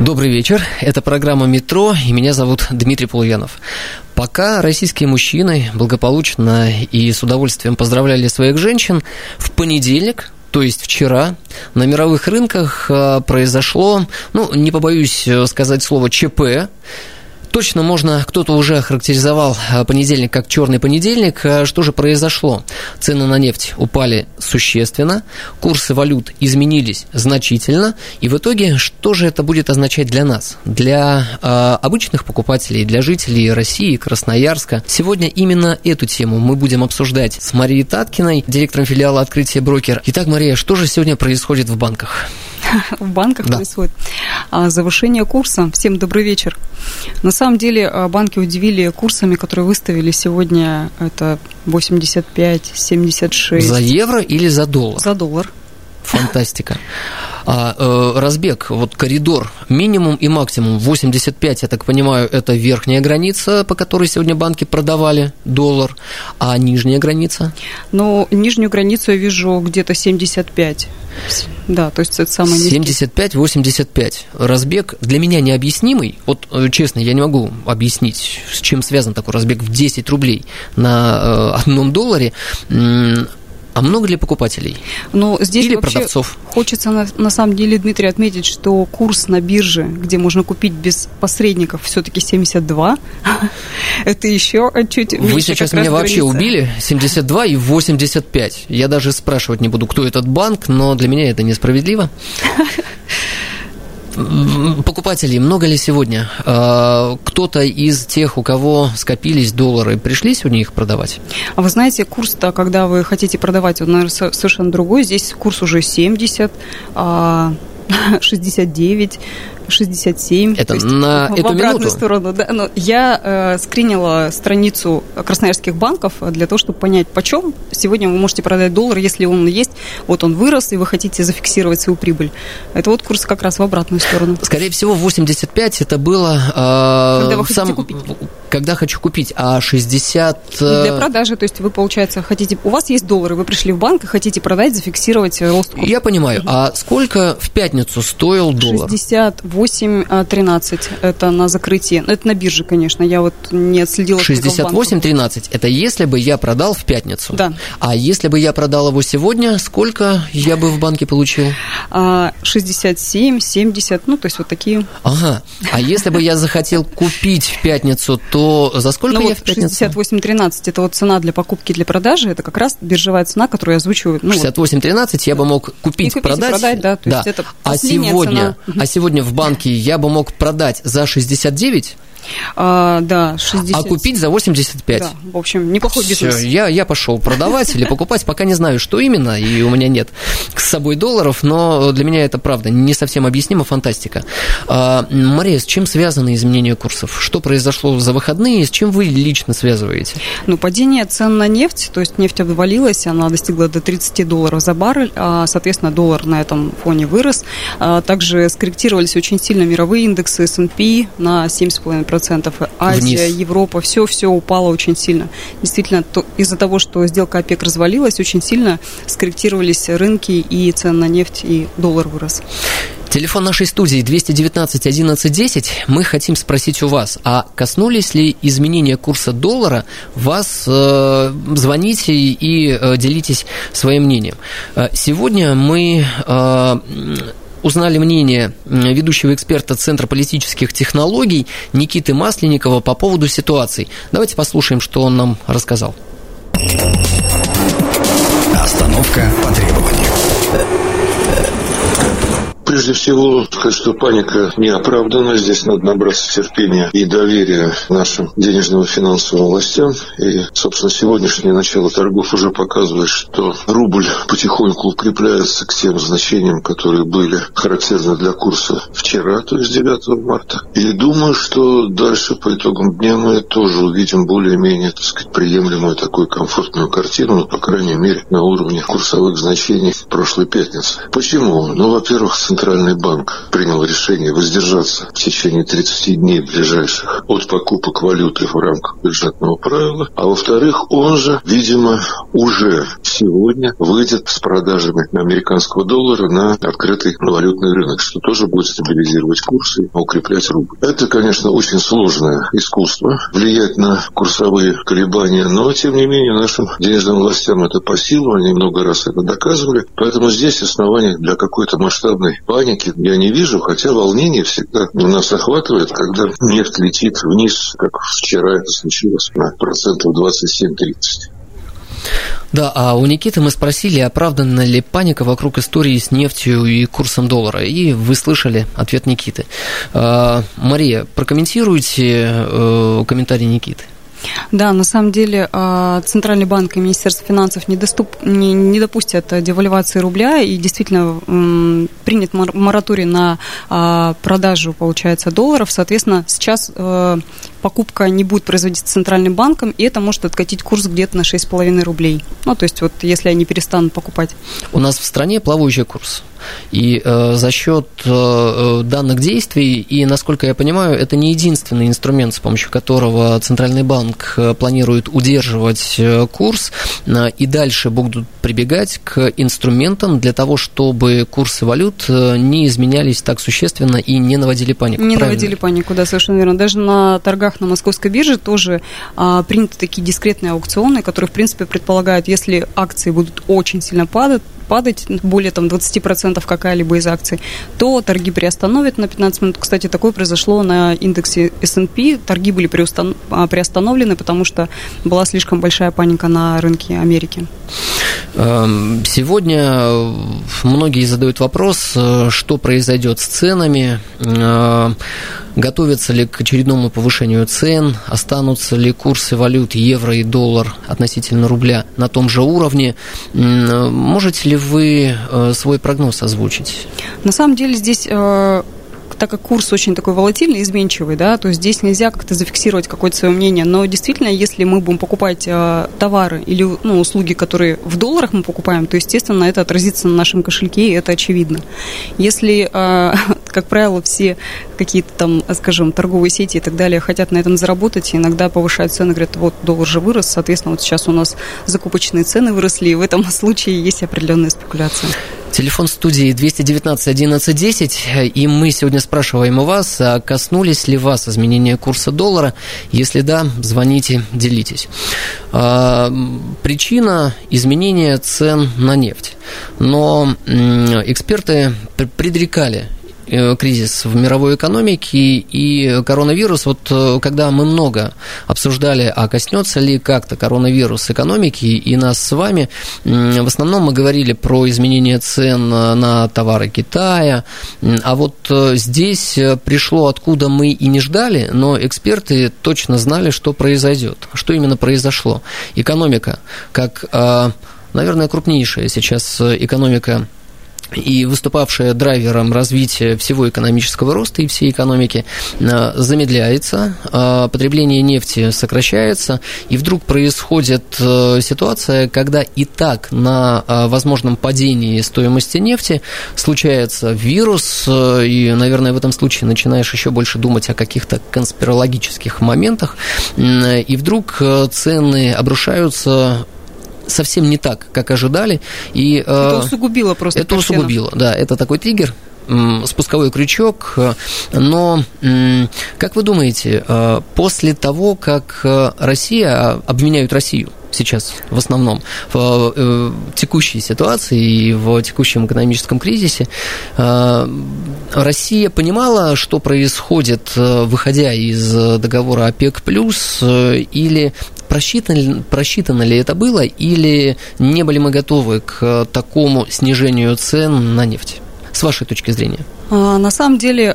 Добрый вечер. Это программа «Метро», и меня зовут Дмитрий Полуянов. Пока российские мужчины благополучно и с удовольствием поздравляли своих женщин, в понедельник, то есть вчера, на мировых рынках а, произошло, ну, не побоюсь э, сказать слово ЧП, Точно можно, кто-то уже охарактеризовал а, понедельник как черный понедельник. А что же произошло? Цены на нефть упали существенно, курсы валют изменились значительно, и в итоге что же это будет означать для нас, для э, обычных покупателей, для жителей России, Красноярска? Сегодня именно эту тему мы будем обсуждать с Марией Таткиной, директором филиала «Открытие брокер». Итак, Мария, что же сегодня происходит в банках? в банках да. происходит. А, завышение курса. Всем добрый вечер. На самом деле а, банки удивили курсами, которые выставили сегодня. Это 85, 76. За евро или за доллар? За доллар. Фантастика. А э, разбег, вот коридор, минимум и максимум 85, я так понимаю, это верхняя граница, по которой сегодня банки продавали доллар, а нижняя граница? Ну, нижнюю границу я вижу где-то 75. Да, то есть это самое 75-85. Разбег для меня необъяснимый. Вот, э, честно, я не могу объяснить, с чем связан такой разбег в 10 рублей на э, одном долларе. А много ли покупателей? Ну, здесь Или продавцов? Хочется на, на самом деле, Дмитрий, отметить, что курс на бирже, где можно купить без посредников, все-таки 72. Это еще чуть Вы сейчас меня вообще убили. 72 и 85. Я даже спрашивать не буду, кто этот банк, но для меня это несправедливо. Покупателей много ли сегодня? А, кто-то из тех, у кого скопились доллары, пришли сегодня их продавать? А вы знаете, курс-то, когда вы хотите продавать, он, наверное, совершенно другой. Здесь курс уже 70, 69. 67. Это на в, эту обратную минуту? сторону, да. Но я э, скринила страницу красноярских банков для того, чтобы понять, почем сегодня вы можете продать доллар, если он есть, вот он вырос, и вы хотите зафиксировать свою прибыль. Это вот курс как раз в обратную сторону. Скорее всего, 85 это было... Э, когда вы хотите сам, купить. Когда хочу купить, а 60... Э... Для продажи, то есть вы, получается, хотите... У вас есть доллары, вы пришли в банк и хотите продать, зафиксировать рост курса. Я понимаю. А сколько в пятницу стоил доллар? 60 68-13 это на закрытии. Это на бирже, конечно. Я вот не отследила. 68-13 это если бы я продал в пятницу. Да. А если бы я продал его сегодня, сколько я бы в банке получил? 67, а, 70, ну, то есть вот такие. Ага. А если бы я захотел купить в пятницу, то за сколько ну, я вот в пятницу? 68-13 это вот цена для покупки и для продажи. Это как раз биржевая цена, которую я озвучиваю. Ну, 68-13 я бы мог купить, купить продать. продать, да. То да. Есть это а сегодня, цена. а сегодня в банке я бы мог продать за 69, а, да, 60. А купить за 85. Да, в общем, неплохой бизнес. Все, я, я пошел продавать или покупать, пока не знаю, что именно, и у меня нет с собой долларов, но для меня это правда не совсем объяснимо, фантастика. А, Мария, с чем связаны изменения курсов? Что произошло за выходные, с чем вы лично связываете? Ну, падение цен на нефть, то есть нефть обвалилась, она достигла до 30 долларов за баррель, а, соответственно, доллар на этом фоне вырос. А, также скорректировались очень сильно мировые индексы S&P на 7,5% процентов. Азия, Вниз. Европа, все-все упало очень сильно. Действительно, из-за того, что сделка ОПЕК развалилась, очень сильно скорректировались рынки и цены на нефть, и доллар вырос. Телефон нашей студии 219 11 10. Мы хотим спросить у вас, а коснулись ли изменения курса доллара вас? Э, звоните и э, делитесь своим мнением. Э, сегодня мы э, узнали мнение ведущего эксперта Центра политических технологий Никиты Масленникова по поводу ситуации. Давайте послушаем, что он нам рассказал. Остановка по требованию. Прежде всего, сказать, что паника не оправдана. Здесь надо набраться терпения и доверия нашим денежным и финансовым властям. И, собственно, сегодняшнее начало торгов уже показывает, что рубль потихоньку укрепляется к тем значениям, которые были характерны для курса вчера, то есть 9 марта. И думаю, что дальше по итогам дня мы тоже увидим более-менее, так сказать, приемлемую такую комфортную картину, ну, по крайней мере, на уровне курсовых значений прошлой пятницы. Почему? Ну, во-первых, Центральный банк принял решение воздержаться в течение 30 дней ближайших от покупок валюты в рамках бюджетного правила. А во-вторых, он же, видимо, уже сегодня выйдет с продажами американского доллара на открытый валютный рынок, что тоже будет стабилизировать курсы и укреплять рубль. Это, конечно, очень сложное искусство, влиять на курсовые колебания, но, тем не менее, нашим денежным властям это по силу, они много раз это доказывали. Поэтому здесь оснований для какой-то масштабной паники я не вижу, хотя волнение всегда нас охватывает, когда нефть летит вниз, как вчера это случилось, на процентов 27-30. Да, а у Никиты мы спросили, оправдана ли паника вокруг истории с нефтью и курсом доллара. И вы слышали ответ Никиты. А, Мария, прокомментируйте э, комментарий Никиты. Да, на самом деле а, Центральный банк и Министерство финансов не, доступ, не, не допустят девальвации рубля, и действительно принят мораторий на а, продажу, получается, долларов. Соответственно, сейчас э, покупка не будет производиться Центральным банком, и это может откатить курс где-то на 6,5 рублей. Ну, то есть вот если они перестанут покупать. У нас в стране плавающий курс. И э, за счет э, э, данных действий, и, насколько я понимаю, это не единственный инструмент, с помощью которого Центральный банк э, планирует удерживать э, курс, э, и дальше будут прибегать к инструментам для того, чтобы курсы валют не изменялись так существенно и не наводили панику. Не Правильно? наводили панику, да, совершенно верно. Даже на торгах на московской бирже тоже а, приняты такие дискретные аукционы, которые, в принципе, предполагают, если акции будут очень сильно падать, падать более там, 20% какая-либо из акций, то торги приостановят на 15 минут. Кстати, такое произошло на индексе S&P. Торги были а, приостановлены, потому что была слишком большая паника на рынке Америки. Эм, сегодня многие задают вопрос, э, что произойдет с ценами, э, готовятся ли к очередному повышению цен, останутся ли курсы валют евро и доллар относительно рубля на том же уровне. Можете ли вы э, свой прогноз озвучить? На самом деле здесь так как курс очень такой волатильный, изменчивый, да, то здесь нельзя как-то зафиксировать какое-то свое мнение. Но действительно, если мы будем покупать э, товары или ну, услуги, которые в долларах мы покупаем, то, естественно, это отразится на нашем кошельке, и это очевидно. Если, э, как правило, все какие-то там, скажем, торговые сети и так далее хотят на этом заработать, иногда повышают цены, говорят, вот доллар же вырос, соответственно, вот сейчас у нас закупочные цены выросли, и в этом случае есть определенная спекуляция. Телефон студии 219 11 10, и мы сегодня спрашиваем у вас, а коснулись ли вас изменения курса доллара? Если да, звоните, делитесь. А, причина изменения цен на нефть. Но эксперты предрекали кризис в мировой экономике и коронавирус, вот э, когда мы много обсуждали, а коснется ли как-то коронавирус экономики и нас с вами, в основном мы говорили про изменение цен на товары Китая, а вот э, здесь пришло откуда мы и не ждали, но эксперты точно знали, что произойдет, что именно произошло. Экономика, как, наверное, крупнейшая сейчас экономика и выступавшая драйвером развития всего экономического роста и всей экономики, э, замедляется, э, потребление нефти сокращается, и вдруг происходит э, ситуация, когда и так на возможном падении стоимости нефти случается вирус, и, наверное, в этом случае начинаешь еще больше думать о каких-то конспирологических моментах, и вдруг цены обрушаются совсем не так, как ожидали. И, это усугубило просто. Это картину. усугубило, да. Это такой триггер, спусковой крючок. Но, как вы думаете, э, после того, как э, Россия, обменяют Россию, сейчас в основном в э, текущей ситуации и в текущем экономическом кризисе. Россия понимала, что происходит, выходя из договора ОПЕК+, или просчитано, просчитано ли это было, или не были мы готовы к такому снижению цен на нефть? С вашей точки зрения? А, на самом деле,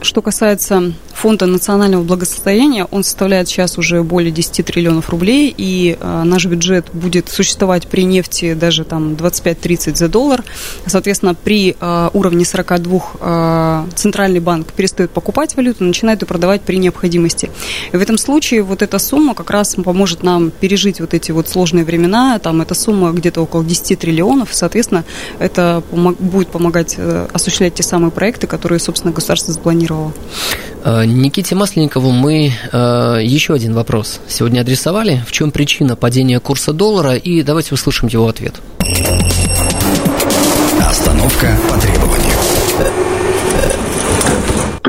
что касается фонда национального благосостояния, он составляет сейчас уже более 10 триллионов рублей, и а, наш бюджет будет существовать при нефти даже там 25-30 за доллар. Соответственно, при уровне 42 центральный банк перестает покупать валюту, начинает ее продавать при необходимости. И в этом случае вот эта сумма как раз поможет нам пережить вот эти вот сложные времена. Там эта сумма где-то около 10 триллионов. Соответственно, это будет помогать э, осуществлять те самые проекты, которые, собственно, государство запланировало. Э, Никите Масленникову мы э, еще один вопрос сегодня адресовали. В чем причина падения курса доллара? И давайте услышим его ответ. Остановка по требованию.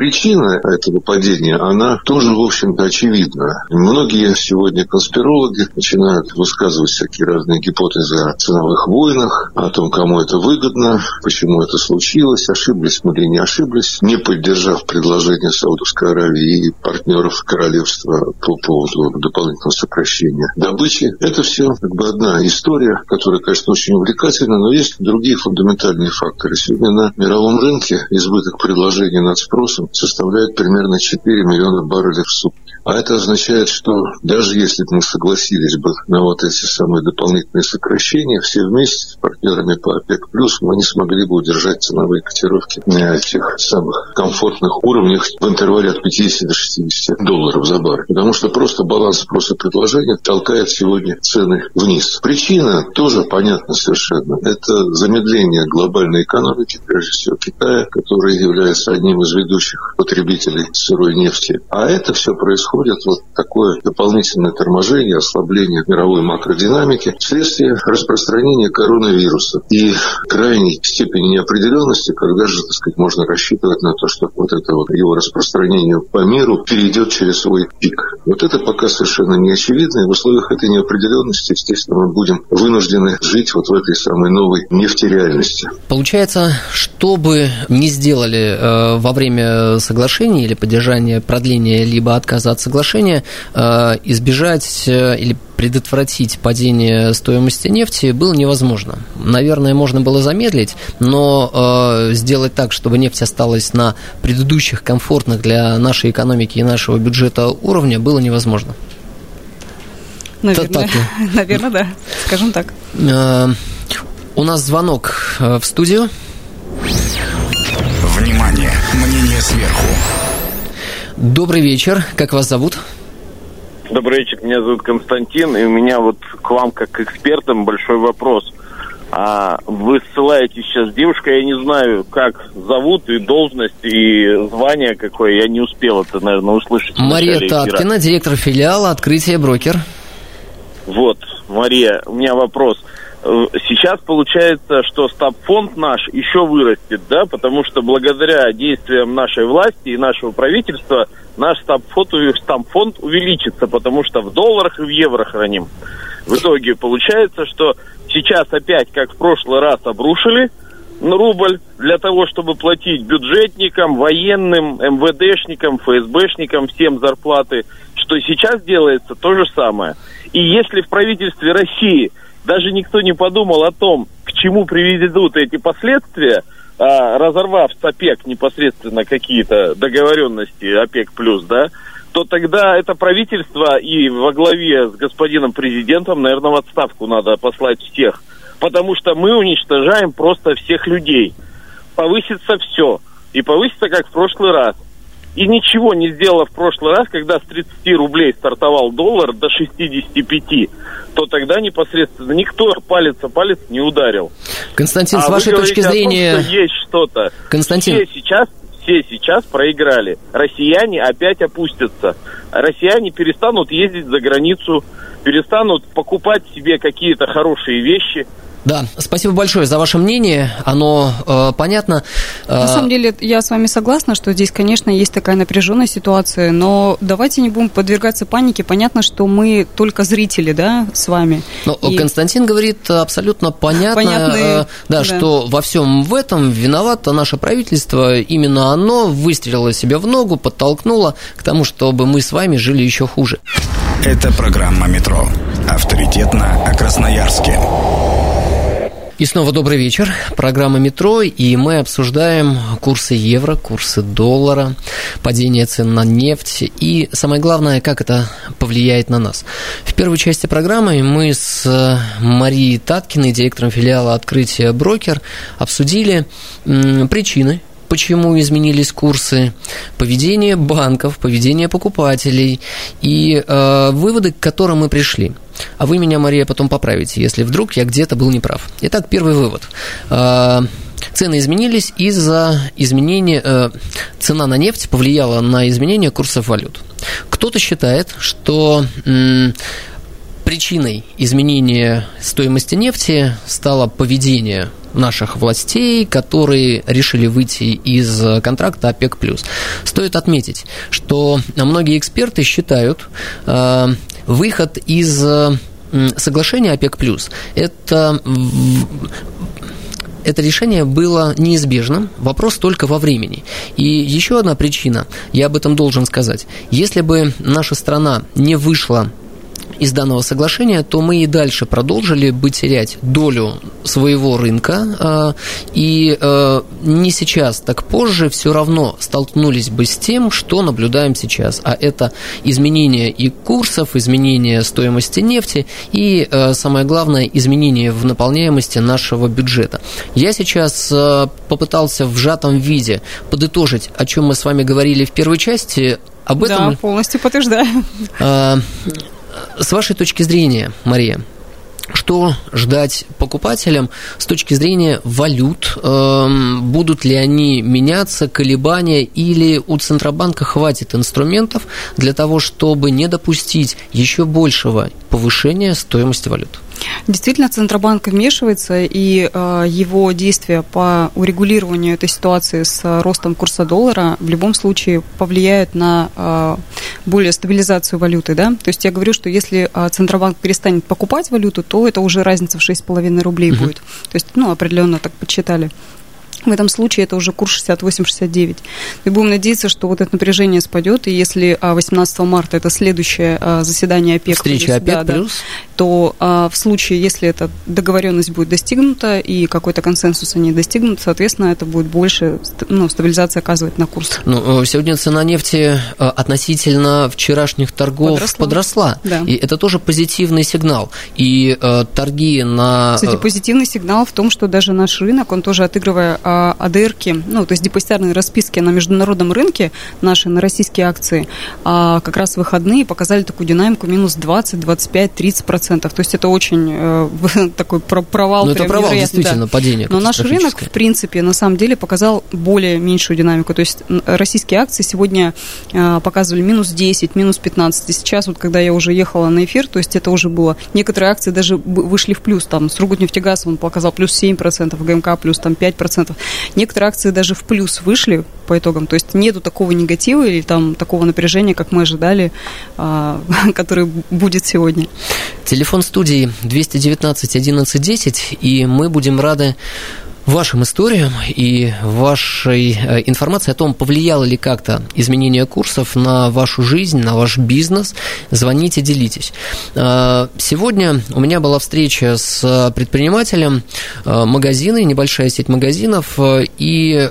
Причина этого падения, она тоже, в общем-то, очевидна. Многие сегодня конспирологи начинают высказывать всякие разные гипотезы о ценовых войнах, о том, кому это выгодно, почему это случилось, ошиблись мы или не ошиблись, не поддержав предложение Саудовской Аравии и партнеров королевства по поводу дополнительного сокращения добычи. Это все как бы одна история, которая, конечно, очень увлекательна, но есть другие фундаментальные факторы. Сегодня на мировом рынке избыток предложения над спросом составляет примерно 4 миллиона баррелей в сутки. А это означает, что даже если бы мы согласились бы на вот эти самые дополнительные сокращения, все вместе с партнерами по ОПЕК+, мы не смогли бы удержать ценовые котировки на этих самых комфортных уровнях в интервале от 50 до 60 долларов за баррель. Потому что просто баланс спроса предложения толкает сегодня цены вниз. Причина тоже понятна совершенно. Это замедление глобальной экономики, прежде всего Китая, который является одним из ведущих потребителей сырой нефти. А это все происходит вот такое дополнительное торможение, ослабление мировой макродинамики вследствие распространения коронавируса и крайней степени неопределенности, когда же, так сказать, можно рассчитывать на то, что вот это вот его распространение по миру перейдет через свой пик. Вот это пока совершенно не очевидно, и в условиях этой неопределенности, естественно, мы будем вынуждены жить вот в этой самой новой нефтереальности. Получается, что бы ни сделали э, во время соглашения или поддержания продления либо отказа от соглашения, э, избежать э, или предотвратить падение стоимости нефти было невозможно. Наверное, можно было замедлить, но э, сделать так, чтобы нефть осталась на предыдущих комфортных для нашей экономики и нашего бюджета уровня, было невозможно. Наверное, так, наверное да, скажем так. У нас звонок в студию. Сверху. Добрый вечер. Как вас зовут? Добрый вечер. Меня зовут Константин, и у меня вот к вам, как к экспертам, большой вопрос. А вы ссылаете сейчас девушка, я не знаю, как зовут, и должность, и звание какое, я не успел это, наверное, услышать. Мария Таткина, директор филиала «Открытие брокер». Вот, Мария, у меня вопрос – сейчас получается, что стабфонд наш еще вырастет, да, потому что благодаря действиям нашей власти и нашего правительства наш стабфонд, стабфонд увеличится, потому что в долларах и в евро храним. В итоге получается, что сейчас опять, как в прошлый раз, обрушили рубль для того, чтобы платить бюджетникам, военным, МВДшникам, ФСБшникам, всем зарплаты, что сейчас делается то же самое. И если в правительстве России – даже никто не подумал о том, к чему приведут эти последствия, а, разорвав с ОПЕК непосредственно какие-то договоренности ОПЕК плюс, да, то тогда это правительство и во главе с господином президентом, наверное, в отставку надо послать всех. Потому что мы уничтожаем просто всех людей. Повысится все. И повысится, как в прошлый раз и ничего не сделала в прошлый раз, когда с 30 рублей стартовал доллар до 65, то тогда непосредственно никто палец о палец не ударил. Константин, а с вашей точки зрения... Том, что есть что-то. Константин... Все сейчас, все сейчас проиграли. Россияне опять опустятся. Россияне перестанут ездить за границу, перестанут покупать себе какие-то хорошие вещи – да, спасибо большое за ваше мнение, оно э, понятно. Э, На самом деле, я с вами согласна, что здесь, конечно, есть такая напряженная ситуация, но давайте не будем подвергаться панике. Понятно, что мы только зрители, да, с вами. Но И... Константин говорит абсолютно понятно, Понятные, э, да, да, что во всем в этом виновато наше правительство. Именно оно выстрелило себе в ногу, подтолкнуло к тому, чтобы мы с вами жили еще хуже. Это программа «Метро». Авторитетно о Красноярске. И снова добрый вечер. Программа «Метро», и мы обсуждаем курсы евро, курсы доллара, падение цен на нефть и, самое главное, как это повлияет на нас. В первой части программы мы с Марией Таткиной, директором филиала «Открытие брокер», обсудили причины, почему изменились курсы, поведение банков, поведение покупателей и э, выводы, к которым мы пришли. А вы меня, Мария, потом поправите, если вдруг я где-то был неправ. Итак, первый вывод. Э, цены изменились из-за изменения, э, цена на нефть повлияла на изменение курсов валют. Кто-то считает, что причиной изменения стоимости нефти стало поведение наших властей, которые решили выйти из контракта ОПЕК+. Стоит отметить, что многие эксперты считают э, выход из э, соглашения ОПЕК+, это это решение было неизбежным, вопрос только во времени. И еще одна причина, я об этом должен сказать. Если бы наша страна не вышла из данного соглашения, то мы и дальше продолжили бы терять долю своего рынка, а, и а, не сейчас, так позже все равно столкнулись бы с тем, что наблюдаем сейчас, а это изменение и курсов, изменение стоимости нефти и, а, самое главное, изменение в наполняемости нашего бюджета. Я сейчас попытался в сжатом виде подытожить, о чем мы с вами говорили в первой части, об этом... Да, полностью подтверждаю. С вашей точки зрения, Мария, что ждать покупателям с точки зрения валют? Эм, будут ли они меняться, колебания, или у Центробанка хватит инструментов для того, чтобы не допустить еще большего повышения стоимости валют? Действительно, Центробанк вмешивается, и э, его действия по урегулированию этой ситуации с ростом курса доллара в любом случае повлияют на э, более стабилизацию валюты. Да? То есть я говорю, что если э, Центробанк перестанет покупать валюту, то это уже разница в 6,5 рублей угу. будет. То есть, ну, определенно так подсчитали. В этом случае это уже курс 68-69. И будем надеяться, что вот это напряжение спадет, и если 18 а, марта это следующее а, заседание ОПЕК, Встреча ОПЕК да, плюс. То а, в случае, если эта договоренность будет достигнута и какой-то консенсус они достигнут, соответственно, это будет больше ну, стабилизация оказывать на курс. Ну, э, сегодня цена нефти э, относительно вчерашних торгов подросла. подросла да. И это тоже позитивный сигнал. И э, торги на... Кстати, позитивный сигнал в том, что даже наш рынок, он тоже отыгрывая а, АДРки, ну, то есть депозитарные расписки на международном рынке, наши на российские акции, а как раз выходные показали такую динамику минус 20, 25, 30 процентов. То есть это очень э, такой провал. Ну, это провал, действительно, да. падение Но наш рынок, в принципе, на самом деле показал более меньшую динамику. То есть российские акции сегодня э, показывали минус 10, минус 15. И сейчас, вот когда я уже ехала на эфир, то есть это уже было... Некоторые акции даже вышли в плюс. Там Сургутнефтегаз, он показал плюс 7 процентов, ГМК плюс там 5 процентов. Некоторые акции даже в плюс вышли по итогам. То есть нету такого негатива или там такого напряжения, как мы ожидали, а, который будет сегодня. Телефон студии 219 11 10, и мы будем рады вашим историям и вашей э, информации о том, повлияло ли как-то изменение курсов на вашу жизнь, на ваш бизнес. Звоните, делитесь. Э, сегодня у меня была встреча с предпринимателем э, магазины, небольшая сеть магазинов, и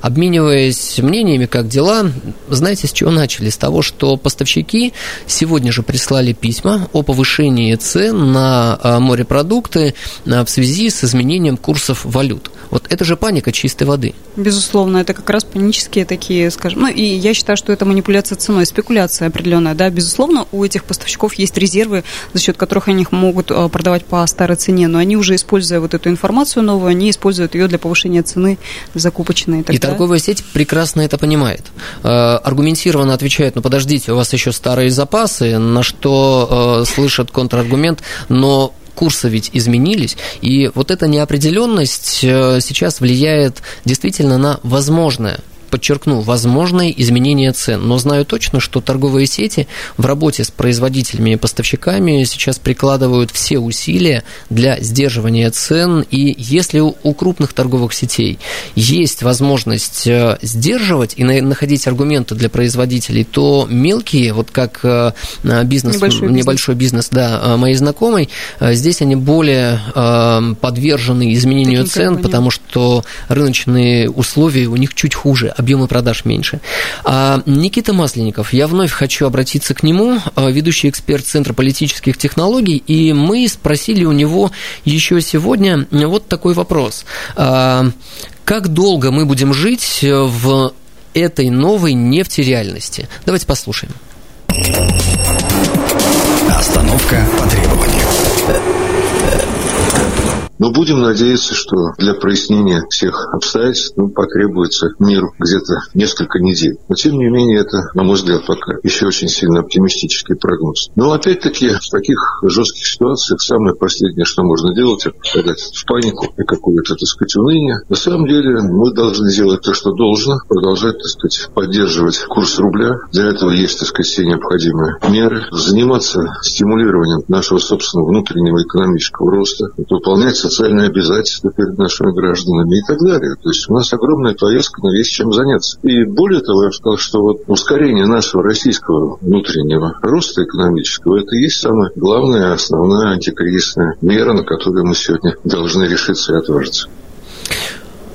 обмениваясь мнениями, как дела, знаете, с чего начали? С того, что поставщики сегодня же прислали письма о повышении цен на морепродукты в связи с изменением курсов валют валют. Вот это же паника чистой воды. Безусловно, это как раз панические такие, скажем, ну и я считаю, что это манипуляция ценой, спекуляция определенная, да, безусловно, у этих поставщиков есть резервы, за счет которых они могут э, продавать по старой цене, но они уже, используя вот эту информацию новую, они используют ее для повышения цены закупочной. И, и торговая сеть прекрасно это понимает. Э, аргументированно отвечает, ну подождите, у вас еще старые запасы, на что э, слышат контраргумент, но курсы ведь изменились, и вот эта неопределенность э, сейчас влияет действительно на возможное подчеркну, возможное изменение цен. Но знаю точно, что торговые сети в работе с производителями и поставщиками сейчас прикладывают все усилия для сдерживания цен. И если у крупных торговых сетей есть возможность э, сдерживать и находить аргументы для производителей, то мелкие, вот как э, бизнес, небольшой бизнес, небольшой бизнес да, э, моей знакомой, здесь они более подвержены изменению Таким цен, потому что рыночные условия у них чуть хуже, объемы продаж меньше. А Никита Масленников, я вновь хочу обратиться к нему, ведущий эксперт Центра политических технологий, и мы спросили у него еще сегодня вот такой вопрос. Как долго мы будем жить в этой новой нефтереальности? Давайте послушаем. Остановка по. Но будем надеяться, что для прояснения всех обстоятельств ну, потребуется миру где-то несколько недель. Но тем не менее это, на мой взгляд, пока еще очень сильно оптимистический прогноз. Но опять-таки в таких жестких ситуациях самое последнее, что можно делать, это впадать в панику и какое-то, так сказать, уныние. На самом деле мы должны делать то, что должно, продолжать, так сказать, поддерживать курс рубля. Для этого есть, так сказать, все необходимые меры. Заниматься стимулированием нашего собственного внутреннего экономического роста, выполнять социальные обязательства перед нашими гражданами и так далее. То есть у нас огромная повестка, но есть чем заняться. И более того, я сказал, что вот ускорение нашего российского внутреннего роста экономического, это и есть самая главная, основная антикризисная мера, на которую мы сегодня должны решиться и отважиться.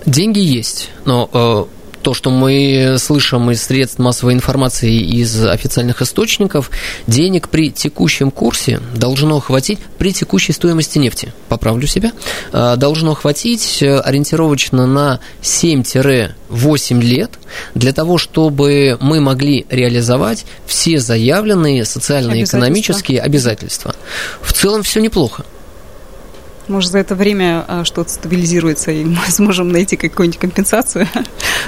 Деньги есть, но э, то, что мы слышим из средств массовой информации из официальных источников, денег при текущем курсе должно хватить при текущей стоимости нефти, поправлю себя, э, должно хватить э, ориентировочно на 7-8 лет для того, чтобы мы могли реализовать все заявленные социально-экономические обязательства. обязательства. В целом все неплохо. Может, за это время а, что-то стабилизируется, и мы сможем найти какую-нибудь компенсацию?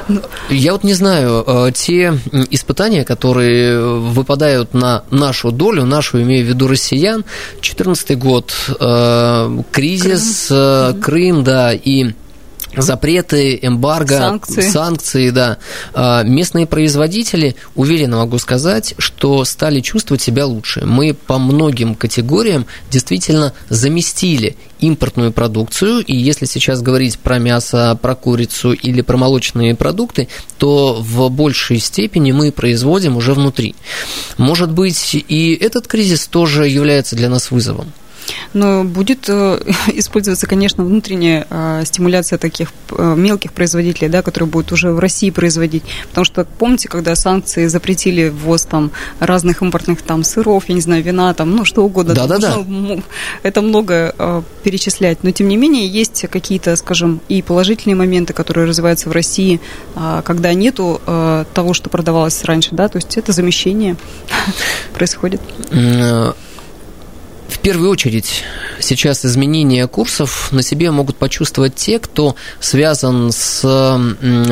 Ну. Я вот не знаю, а, те испытания, которые выпадают на нашу долю, нашу, имею в виду россиян, 2014 год, кризис, Крым, Крым да, и запреты, эмбарго, санкции. санкции, да. А, местные производители, уверенно могу сказать, что стали чувствовать себя лучше. Мы по многим категориям действительно заместили импортную продукцию, и если сейчас говорить про мясо, про курицу или про молочные продукты, то в большей степени мы производим уже внутри. Может быть, и этот кризис тоже является для нас вызовом. Но будет э, использоваться, конечно, внутренняя э, стимуляция таких э, мелких производителей, да, которые будут уже в России производить. Потому что, помните, когда санкции запретили ввоз там разных импортных там сыров, я не знаю, вина, там, ну, что угодно. Да, да, да. Это много перечислять. Но, тем не менее, есть какие-то, скажем, и положительные моменты, которые развиваются в России, когда нету того, что продавалось раньше, да, то есть это замещение происходит. Первую очередь, сейчас изменения курсов на себе могут почувствовать те, кто связан с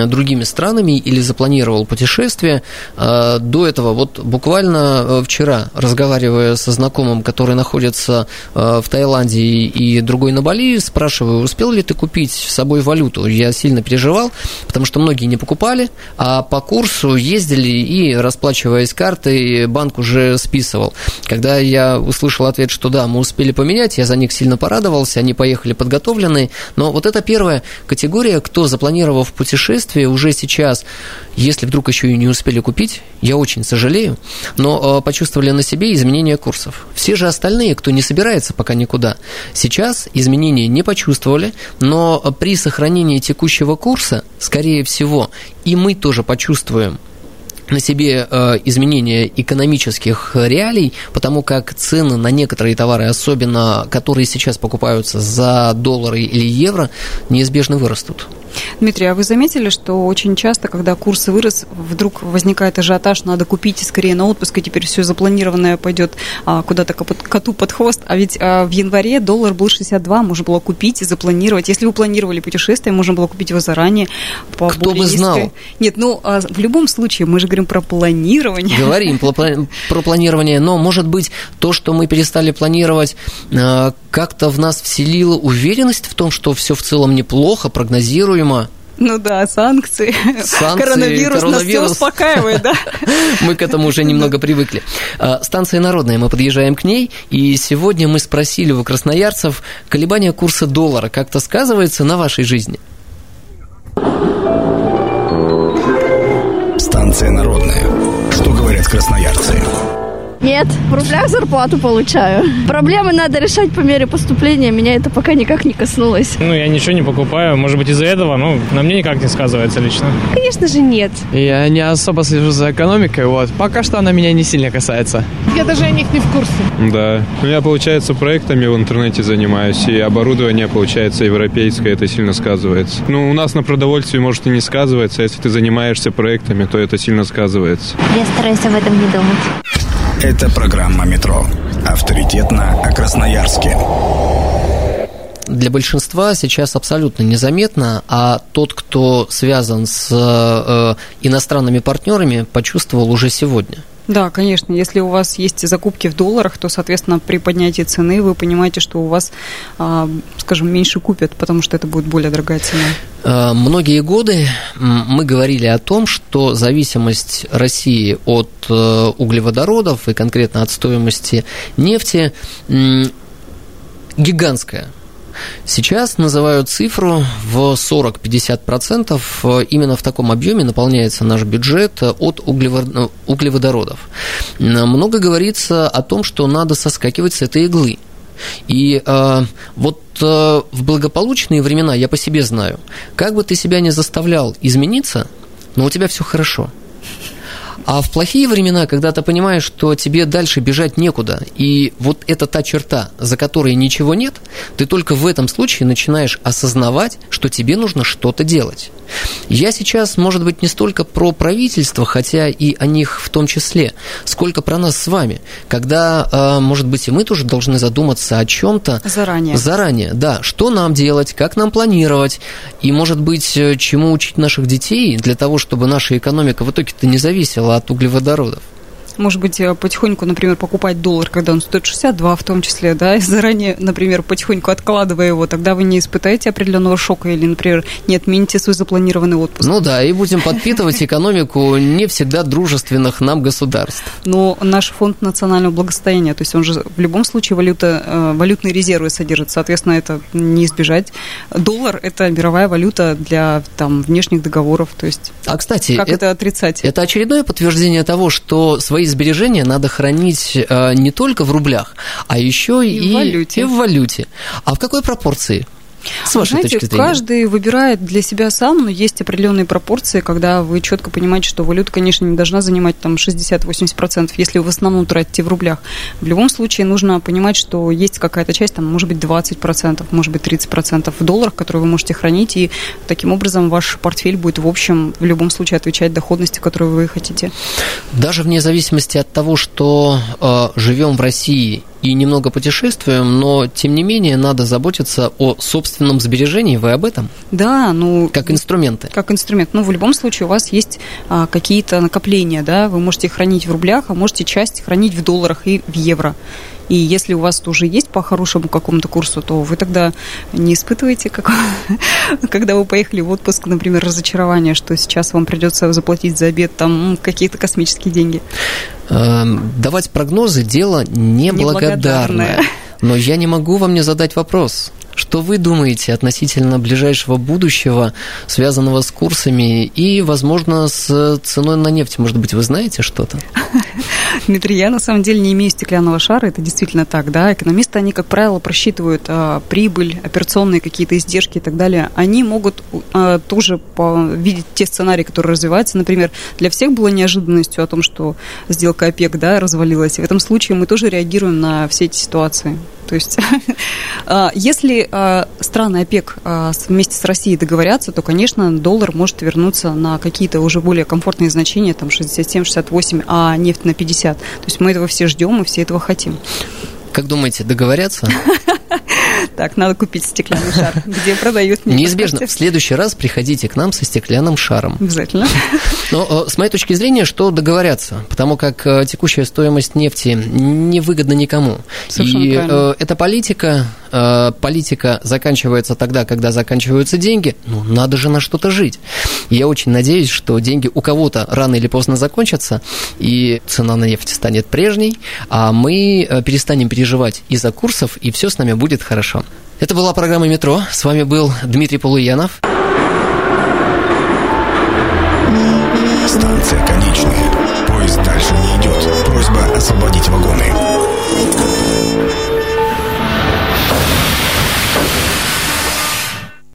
другими странами или запланировал путешествие. А, до этого, вот буквально э, вчера, разговаривая со знакомым, который находится э, в Таиланде и другой на Бали, спрашиваю, успел ли ты купить с собой валюту? Я сильно переживал, потому что многие не покупали, а по курсу ездили и, расплачиваясь картой, банк уже списывал. Когда я услышал ответ, что что мы успели поменять, я за них сильно порадовался, они поехали подготовленные, но вот это первая категория, кто, запланировав путешествие, уже сейчас, если вдруг еще и не успели купить, я очень сожалею, но э, почувствовали на себе изменения курсов. Все же остальные, кто не собирается пока никуда, сейчас изменения не почувствовали, но при сохранении текущего курса, скорее всего, и мы тоже почувствуем на себе э, изменения экономических реалий, потому как цены на некоторые товары, особенно которые сейчас покупаются за доллары или евро, неизбежно вырастут. Дмитрий, а вы заметили, что очень часто, когда курс вырос, вдруг возникает ажиотаж, надо купить скорее на отпуск, и теперь все запланированное пойдет а, куда-то коту под хвост. А ведь а, в январе доллар был 62, можно было купить и запланировать. Если вы планировали путешествие, можно было купить его заранее. По Кто бы знал? Нет, ну, а, в любом случае, мы же говорим про планирование. Говорим про планирование, но, может быть, то, что мы перестали планировать, а, как-то в нас вселило уверенность в том, что все в целом неплохо, прогнозируемо, Ну да, санкции. Санкции, коронавирус, коронавирус. нас все успокаивает, да? Мы к этому уже немного привыкли. А, Станция Народная, мы подъезжаем к ней, и сегодня мы спросили у красноярцев, колебания курса доллара как-то сказывается на вашей жизни? Станция народная. Что говорят красноярцы? Нет, в рублях зарплату получаю. Проблемы надо решать по мере поступления. Меня это пока никак не коснулось. Ну, я ничего не покупаю. Может быть, из-за этого, но на мне никак не сказывается лично. Конечно же, нет. Я не особо слежу за экономикой, вот. Пока что она меня не сильно касается. Я даже о них не в курсе. Да. Ну, я, получается, проектами в интернете занимаюсь, и оборудование, получается, европейское, это сильно сказывается. Ну, у нас на продовольствии, может, и не сказывается, а если ты занимаешься проектами, то это сильно сказывается. Я стараюсь об этом не думать. Это программа «Метро». Авторитетно о Красноярске. Для большинства сейчас абсолютно незаметно, а тот, кто связан с э, иностранными партнерами, почувствовал уже сегодня. Да, конечно. Если у вас есть закупки в долларах, то, соответственно, при поднятии цены вы понимаете, что у вас, а, скажем, меньше купят, потому что это будет более дорогая цена. Э, Многие годы мы говорили о том, что зависимость России от э, углеводородов и конкретно от стоимости нефти гигантская. Сейчас называют цифру в 40-50%. э, Именно в таком объеме наполняется наш бюджет от углево- углеводородов. Много говорится о том, что надо соскакивать с этой иглы. И э, вот э, в благополучные времена я по себе знаю, как бы ты себя не заставлял измениться, но у тебя все хорошо. А в плохие времена, когда ты понимаешь, что тебе дальше бежать некуда, и вот это та черта, за которой ничего нет, ты только в этом случае начинаешь осознавать, что тебе нужно что-то делать. Я сейчас, может быть, не столько про правительство, хотя и о них в том числе, сколько про нас с вами, когда, э, может быть, и мы тоже должны задуматься о чем-то Заранее. Заранее, да. Что нам делать, как нам планировать, и, может быть, э, чему учить наших детей для того, чтобы наша экономика в итоге-то не зависела от углеводородов. Может быть, э, потихоньку, например, покупать доллар, когда он стоит 62 в том числе, да, и заранее, например, потихоньку откладывая его, тогда вы не испытаете определенного шока или, например, не отмените свой запланированный отпуск. Ну да, и будем подпитывать экономику не всегда дружественных нам государств. Но наш фонд национального благосостояния, то есть он же в любом случае валюта, э, валютные резервы содержит, соответственно, это не избежать. Доллар – это мировая валюта для там, внешних договоров, то есть А, кстати, как это, отрицать? Это очередное подтверждение того, что свои сбережения надо хранить э, не только в рублях, а еще И и, в валюте. и в валюте. А в какой пропорции? С вашей Знаете, точки зрения. каждый выбирает для себя сам, но есть определенные пропорции, когда вы четко понимаете, что валюта, конечно, не должна занимать там 60-80%, если вы в основном тратите в рублях. В любом случае нужно понимать, что есть какая-то часть, там, может быть, 20%, может быть, 30% в долларах, которые вы можете хранить, и таким образом ваш портфель будет, в общем, в любом случае отвечать доходности, которую вы хотите. Даже вне зависимости от того, что э, живем в России и немного путешествуем, но тем не менее надо заботиться о собственном сбережении. Вы об этом? Да, ну... Как инструменты. Как инструмент. Ну, в любом случае у вас есть а, какие-то накопления, да, вы можете хранить в рублях, а можете часть хранить в долларах и в евро. И если у вас уже есть по хорошему какому-то курсу, то вы тогда не испытываете, как, когда вы поехали в отпуск, например, разочарование, что сейчас вам придется заплатить за обед там м, какие-то космические деньги. Эм, Давать прогнозы – дело неблагодарное. Неблагодарное. Но я не могу вам не задать вопрос. Что вы думаете относительно ближайшего будущего, связанного с курсами и, возможно, с ценой на нефть? Может быть, вы знаете что-то? Дмитрий, я на самом деле не имею стеклянного шара, это действительно так, да. Экономисты, они, как правило, просчитывают а, прибыль, операционные какие-то издержки и так далее. Они могут а, тоже по- видеть те сценарии, которые развиваются. Например, для всех было неожиданностью о том, что сделка ОПЕК, да, развалилась. И в этом случае мы тоже реагируем на все эти ситуации. То есть, а, если а, страны ОПЕК а, вместе с Россией договорятся, то, конечно, доллар может вернуться на какие-то уже более комфортные значения, там 67-68, а нефть на 50. То есть мы этого все ждем и все этого хотим. Как думаете, договорятся? Так, надо купить стеклянный шар, где продают нефть. Неизбежно. В следующий раз приходите к нам со стеклянным шаром. Обязательно. Но э, с моей точки зрения, что договорятся, потому как э, текущая стоимость нефти невыгодна никому. Совершенно И правильно. э, эта политика э, политика заканчивается тогда, когда заканчиваются деньги, ну, надо же на что-то жить. Я очень надеюсь, что деньги у кого-то рано или поздно закончатся, и цена на нефть станет прежней, а мы э, перестанем переживать из-за курсов, и все с нами будет хорошо. Это была программа «Метро». С вами был Дмитрий Полуянов. Станция конечная. Поезд дальше не идет. Просьба освободить вагоны.